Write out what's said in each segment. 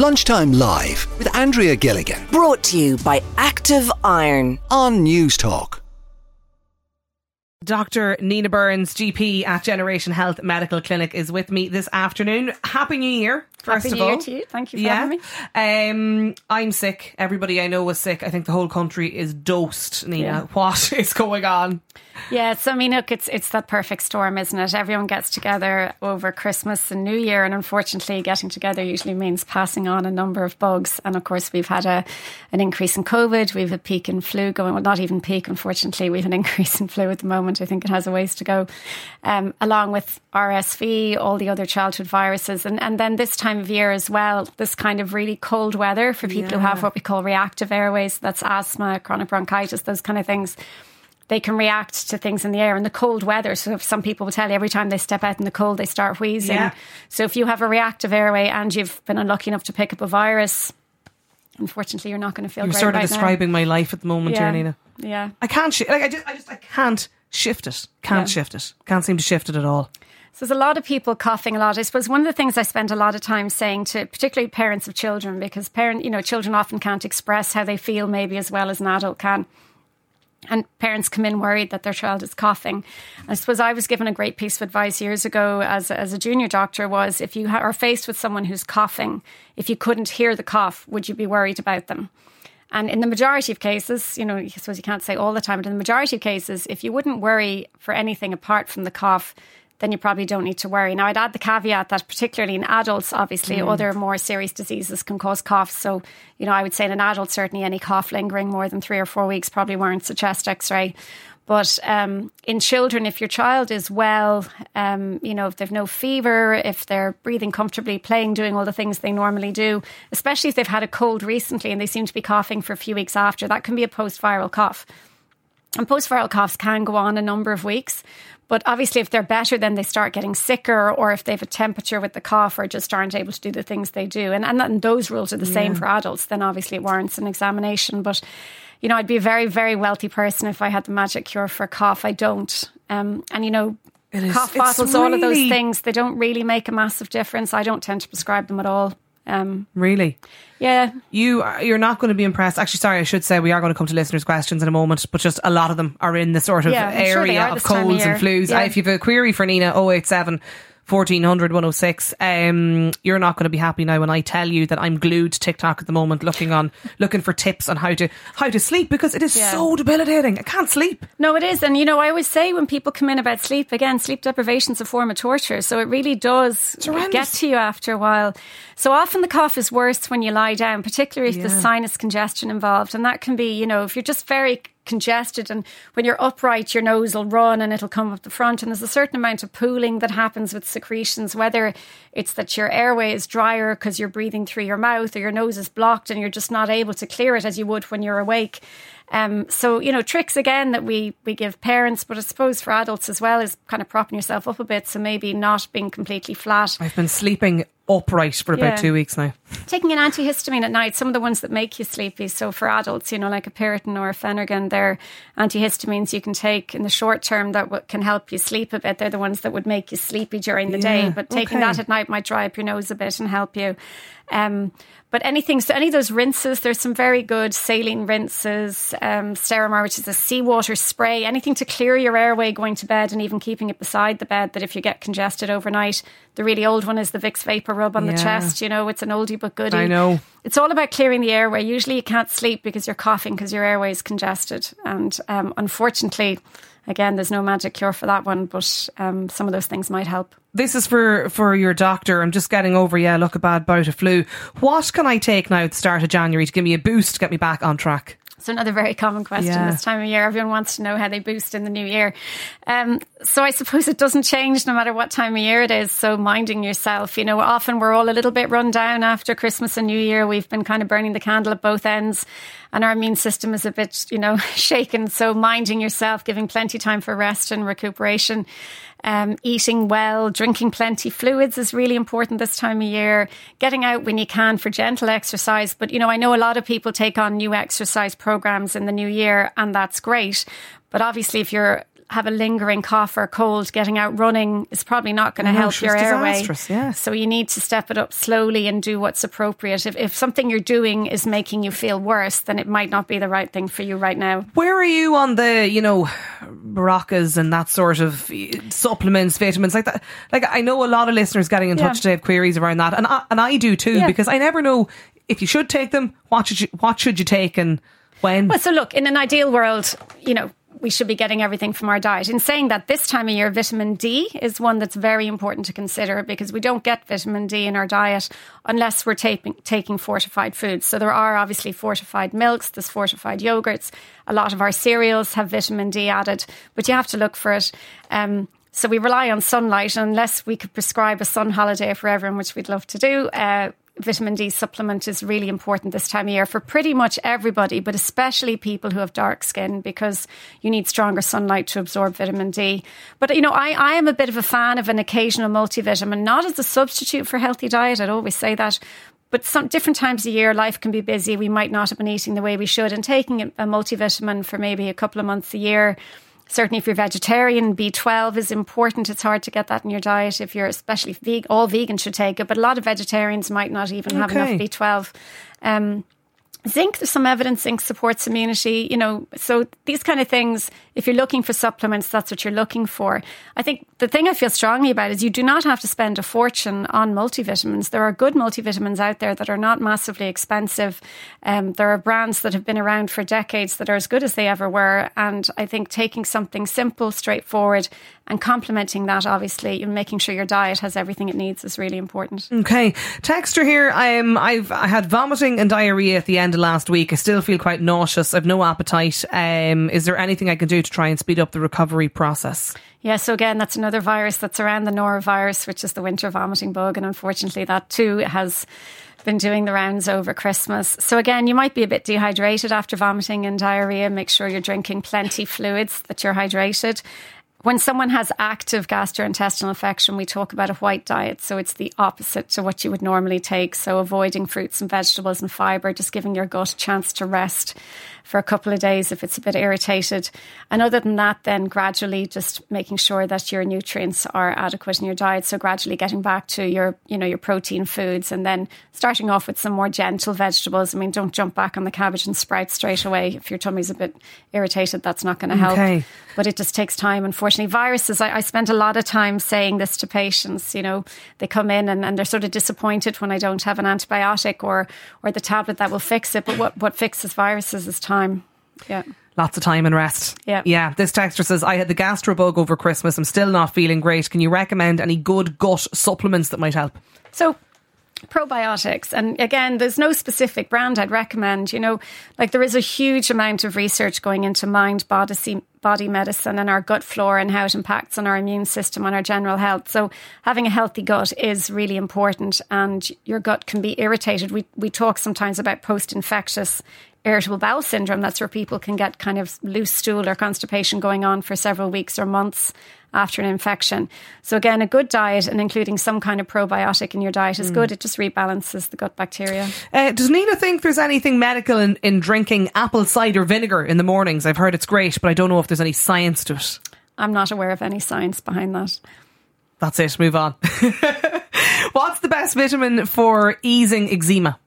Lunchtime Live with Andrea Gilligan Brought to you by Active Iron. on News Talk. Dr. Nina Byrnes, GP at Generation Health Medical Clinic, is with me this afternoon. Happy New Year, first Happy of all. to you. Thank you for yeah. having me. Um, I'm sick. Everybody I know is sick. I think the whole country is dosed, Nina. Yeah. What is going on? Yeah, so I mean, look, it's it's that perfect storm, isn't it? Everyone gets together over Christmas and New Year, and unfortunately, getting together usually means passing on a number of bugs. And of course, we've had a an increase in COVID. We've a peak in flu going. Well, not even peak, unfortunately. We've an increase in flu at the moment. I think it has a ways to go, um, along with RSV, all the other childhood viruses, and and then this time of year as well. This kind of really cold weather for people who have what we call reactive airways. That's asthma, chronic bronchitis, those kind of things they can react to things in the air and the cold weather. So if some people will tell you every time they step out in the cold, they start wheezing. Yeah. So if you have a reactive airway and you've been unlucky enough to pick up a virus, unfortunately, you're not going to feel You're great sort of right now. describing my life at the moment yeah. here, Nina. Yeah. I can't shi like I just I just I can't shift it. Can't Yeah. shift it. Can't seem to shift it at all. So there's a lot of people coughing a lot. I suppose one of the things I spend a lot of time saying to particularly parents of children, because parent, you know, children often can't express how they feel maybe as well as an adult can. And parents come in worried that their child is coughing. I suppose I was given a great piece of advice years ago as, as a junior doctor was if you are faced with someone who's coughing, if you couldn't hear the cough, would you be worried about them? And in the majority of cases, you know, I suppose you can't say all the time, but in the majority of cases, if you wouldn't worry for anything apart from the cough, then you probably don't need to worry. Now, I'd add the caveat that particularly in adults, obviously, other more serious diseases can cause coughs. So, you know, I would say in an adult, certainly any cough lingering more than three or four weeks probably warrants a chest x ray. But um, in children, if your child is well, um, you know, if they've no fever, if they're breathing comfortably, playing, doing all the things they normally do, especially if they've had a cold recently and they seem to be coughing for a few weeks after, that can be a post viral cough. And post viral coughs can go on a number of weeks. But obviously, if they're better, then they start getting sicker, or if they have a temperature with the cough, or just aren't able to do the things they do. And, and, and those rules are the same for adults, then obviously it warrants an examination. But, you know, I'd be a very, very wealthy person if I had the magic cure for cough. I don't. Um, and, you know, is- cough bottles, all of those things, they don't really make a massive difference. I don't tend to prescribe them at all. Um, Really. yeah, You are, you're not going to be impressed. Actually, sorry, I should say we are going to come to listeners' questions in a moment, but just a lot of them are in the sort of Yeah, I'm sure area of time of colds and flus. Yeah. If you've a query for Nina, 087 1400 106, um, you're not going to be happy now when I tell you that I'm glued to TikTok at the moment, looking on, looking for tips on how to how to sleep because it is Yeah. so debilitating. I can't sleep. No, it is. And, you know, I always say when people come in about sleep, again, sleep deprivation is a form of torture. So it really does get to you after a while. So often the cough is worse when you lie down, particularly if there's sinus congestion involved. And that can be, you know, if you're just very congested and when you're upright, your nose will run and it'll come up the front. And there's a certain amount of pooling that happens with secretions, whether it's that your airway is drier because you're breathing through your mouth or your nose is blocked and you're just not able to clear it as you would when you're awake. Um, so you know, tricks again that we we give parents, but I suppose for adults as well is kind of propping yourself up a bit. So maybe not being completely flat. I've been sleeping upright for about Yeah. two weeks now. Taking an antihistamine at night, some of the ones that make you sleepy. So for adults, you know, like a Piriton or a Phenergan, they're antihistamines you can take in the short term that w- can help you sleep a bit. They're the ones that would make you sleepy during the Yeah, day, but taking okay. that at night might dry up your nose a bit and help you. Um, but anything, so any of those rinses, there's some very good saline rinses, um, Sterimar, which is a seawater spray, anything to clear your airway going to bed and even keeping it beside the bed that if you get congested overnight. The really old one is the Vicks Vapor Rub on Yeah. the chest. You know, it's an oldie but goodie. I know. It's all about clearing the airway. Usually you can't sleep because you're coughing because your airway is congested. And um, unfortunately, again, there's no magic cure for that one, but um, some of those things might help. This is for for your doctor. I'm just getting over, yeah, look a bad bout of flu. What can I take now at the start of January to give me a boost, get me back on track? So another very common question Yeah. this time of year. Everyone wants to know how they boost in the new year. Um, so I suppose it doesn't change no matter what time of year it is. So minding yourself, you know, often we're all a little bit run down after Christmas and New Year. We've been kind of burning the candle at both ends and our immune system is a bit, you know, shaken. So minding yourself, giving plenty time for rest and recuperation. Um, eating well, drinking plenty fluids is really important this time of year. Getting out when you can for gentle exercise. But, you know, I know a lot of people take on new exercise programs in the new year, and that's great. But obviously, if you're have a lingering cough or cold, getting out running is probably not going to know, help your airway. yeah. So you need to step it up slowly and do what's appropriate. If, if something you're doing is making you feel worse, then it might not be the right thing for you right now. Where are you on the, you know, Beroccas and that sort of uh, supplements, vitamins like that? Like I know a lot of listeners getting in Yeah. touch today have queries around that, and I, and I do too Yeah. because I never know if you should take them. What should you, what should you take and when? Well, so look, in an ideal world, you know, we should be getting everything from our diet. In saying that, this time of year, vitamin D is one that's very important to consider because we don't get vitamin D in our diet unless we're taking, taking fortified foods. So there are obviously fortified milks, there's fortified yogurts. A lot of our cereals have vitamin D added, but you have to look for it. Um, so we rely on sunlight unless we could prescribe a sun holiday for everyone, which we'd love to do. Uh, vitamin D supplement is really important this time of year for pretty much everybody, but especially people who have dark skin because you need stronger sunlight to absorb vitamin D. But, you know, I, I am a bit of a fan of an occasional multivitamin, not as a substitute for healthy diet. I'd always say that. But some different times of year, life can be busy. We might not have been eating the way we should, and taking a, a multivitamin for maybe a couple of months a year certainly if you're vegetarian, B12 is important. It's hard to get that in your diet. If you're especially vegan, all vegans should take it, but a lot of vegetarians might not even have Okay. enough B12. Um, zinc, there's some evidence zinc supports immunity, you know, so these kind of things, if you're looking for supplements, that's what you're looking for. I think the thing I feel strongly about is you do not have to spend a fortune on multivitamins. There are good multivitamins out there that are not massively expensive. Um, there are brands that have been around for decades that are as good as they ever were. And I think taking something simple, straightforward, and complementing that, obviously, and making sure your diet has everything it needs is really important. Okay, texture here. I'm I've I had vomiting and diarrhea at the end of last week. I still feel quite nauseous. I've no appetite. Um, is there anything I can do to try and speed up the recovery process? Yeah, so again, that's another virus that's around the norovirus, which is the winter vomiting bug. And unfortunately, that too has been doing the rounds over Christmas. So again, you might be a bit dehydrated after vomiting and diarrhea. Make sure you're drinking plenty fluids, that you're hydrated. When someone has active gastrointestinal infection, we talk about a white diet. So it's the opposite to what you would normally take. So avoiding fruits and vegetables and fiber, just giving your gut a chance to rest for a couple of days if it's a bit irritated. And other than that, then gradually just making sure that your nutrients are adequate in your diet. So gradually getting back to your, you know, your protein foods and then starting off with some more gentle vegetables. I mean, don't jump back on the cabbage and sprouts straight away. If your tummy's a bit irritated, that's not going to help. Okay. But it just takes time, unfortunately. Viruses, I, I spent a lot of time saying this to patients. You know, they come in and, and they're sort of disappointed when I don't have an antibiotic or or the tablet that will fix it. But what, what fixes viruses is time. Yeah. Lots of time and rest. Yeah. Yeah. This texter says, I had the gastro bug over Christmas. I'm still not feeling great. Can you recommend any good gut supplements that might help? So probiotics. And again there's no specific brand i'd recommend you know like there is a huge amount of research going into mind body body medicine and our gut flora and how it impacts on our immune system on our general health. So having a healthy gut is really important and your gut can be irritated. We we talk sometimes about post infectious irritable bowel syndrome that's where people can get kind of loose stool or constipation going on for several weeks or months after an infection. So again, a good diet and including some kind of probiotic in your diet is good. It just rebalances the gut bacteria. Uh, does Nina think there's anything medical in, in drinking apple cider vinegar in the mornings? I've heard it's great, but I don't know if there's any science to it. I'm not aware of any science behind that. That's it. Move on. What's the best vitamin for easing eczema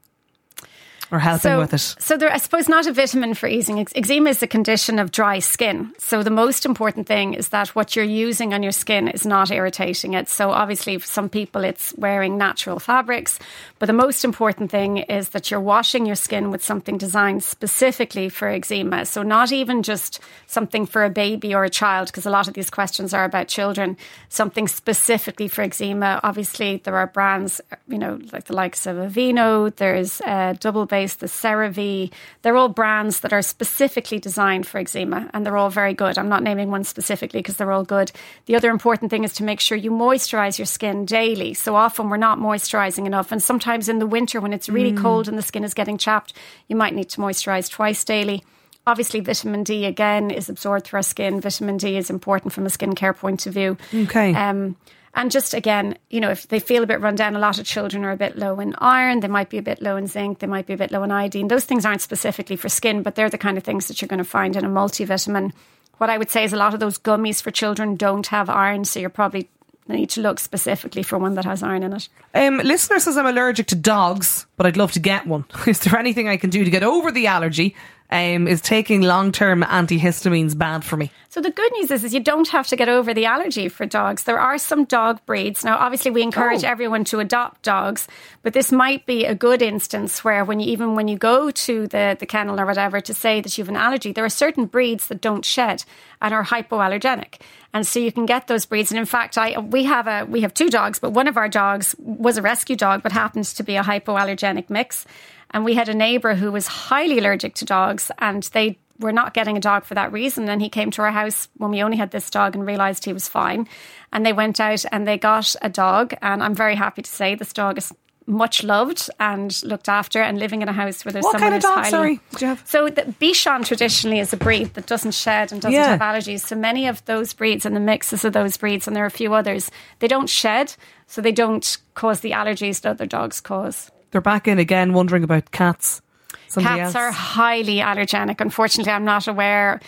or helping so, with it? So there, I suppose not a vitamin for easing. Eczema is a condition of dry skin. So the most important thing is that what you're using on your skin is not irritating it. So obviously, for some people, it's wearing natural fabrics. But the most important thing is that you're washing your skin with something designed specifically for eczema. So not even just something for a baby or a child, because a lot of these questions are about children. Something specifically for eczema. Obviously, there are brands, you know, like the likes of Aveeno. There's uh, Double The CeraVe. They're all brands that are specifically designed for eczema, and they're all very good. I'm not naming one specifically because they're all good. The other important thing is to make sure you moisturize your skin daily. So often we're not moisturizing enough, and sometimes in the winter when it's really cold and the skin is getting chapped, you might need to moisturize twice daily. Obviously, vitamin D again is absorbed through our skin. Vitamin D is important from a skincare point of view. Okay. Um, and just again, you know, if they feel a bit run down, a lot of children are a bit low in iron, they might be a bit low in zinc, they might be a bit low in iodine. Those things aren't specifically for skin, but they're the kind of things that you're going to find in a multivitamin. What I would say is a lot of those gummies for children don't have iron, so you're probably need to look specifically for one that has iron in it. Um, listener says I'm allergic to dogs, but I'd love to get one. Is there anything I can do to get over the allergy? Um, is taking long term antihistamines bad for me? So the good news is, is you don't have to get over the allergy for dogs. There are some dog breeds. Now, obviously, we encourage Oh. everyone to adopt dogs, but this might be a good instance where when you even when you go to the, the kennel or whatever to say that you have an allergy, there are certain breeds that don't shed and are hypoallergenic. And so you can get those breeds. And in fact, I we have a we have two dogs, but one of our dogs was a rescue dog, but happens to be a hypoallergenic mix. And we had a neighbor who was highly allergic to dogs, and they were not getting a dog for that reason. And he came to our house when we only had this dog and realized he was fine. And they went out and they got a dog. And I'm very happy to say this dog is much loved and looked after and living in a house where there's What someone kind of dog, highly- sorry, did you have? so the Bichon traditionally is a breed that doesn't shed and doesn't Yeah. have allergies. So many of those breeds and the mixes of those breeds, and there are a few others, they don't shed, so they don't cause the allergies that other dogs cause. They're back in again, wondering about cats. Somebody Cats else. are highly allergenic. Unfortunately, I'm not aware.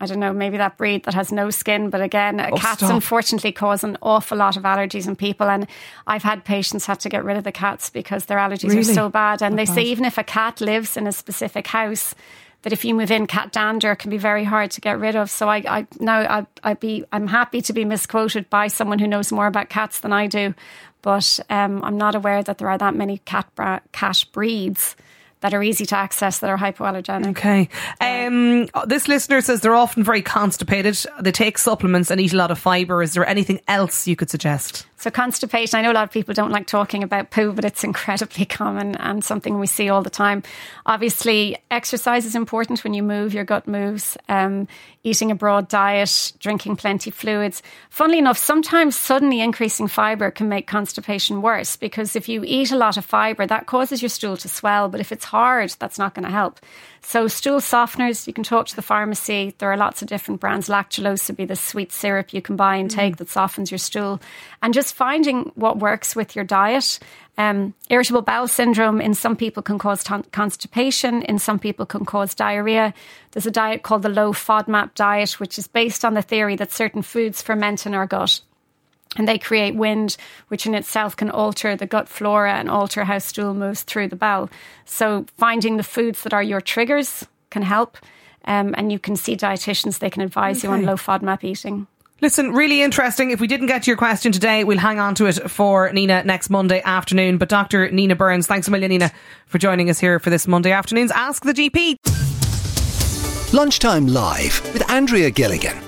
I don't know, maybe that breed that has no skin, but again, Oh, cats stop. unfortunately cause an awful lot of allergies in people. And I've had patients have to get rid of the cats because their allergies Really? are so bad. And they say even if a cat lives in a specific house, that if you move in, cat dander can be very hard to get rid of. So I, I now I, I'd be I'm happy to be misquoted by someone who knows more about cats than I do, but um, I'm not aware that there are that many cat bra- cat breeds that are easy to access that are hypoallergenic. Okay. Um, this listener says they're often very constipated. They take supplements and eat a lot of fibre. Is there anything else you could suggest? So constipation, I know a lot of people don't like talking about poo, but it's incredibly common and something we see all the time. Obviously, exercise is important when you move, your gut moves. Um, eating a broad diet, drinking plenty of fluids. Funnily enough, sometimes suddenly increasing fibre can make constipation worse because if you eat a lot of fibre, that causes your stool to swell. But if it's hard, that's not going to help. So stool softeners, you can talk to the pharmacy. There are lots of different brands. Lactulose would be the sweet syrup you can buy and take that softens your stool. And just finding what works with your diet. Um, irritable bowel syndrome in some people can cause ton- constipation, in some people can cause diarrhea. There's a diet called the low FODMAP diet, which is based on the theory that certain foods ferment in our gut and they create wind, which in itself can alter the gut flora and alter how stool moves through the bowel. So, finding the foods that are your triggers can help. Um, and you can see dietitians, they can advise you on low FODMAP eating. Listen, really interesting. If we didn't get to your question today, we'll hang on to it for Nina next Monday afternoon. But Dr. Nina Byrnes, thanks a million, Nina, for joining us here for this Monday afternoon's Ask the GP. Lunchtime Live with Andrea Gilligan.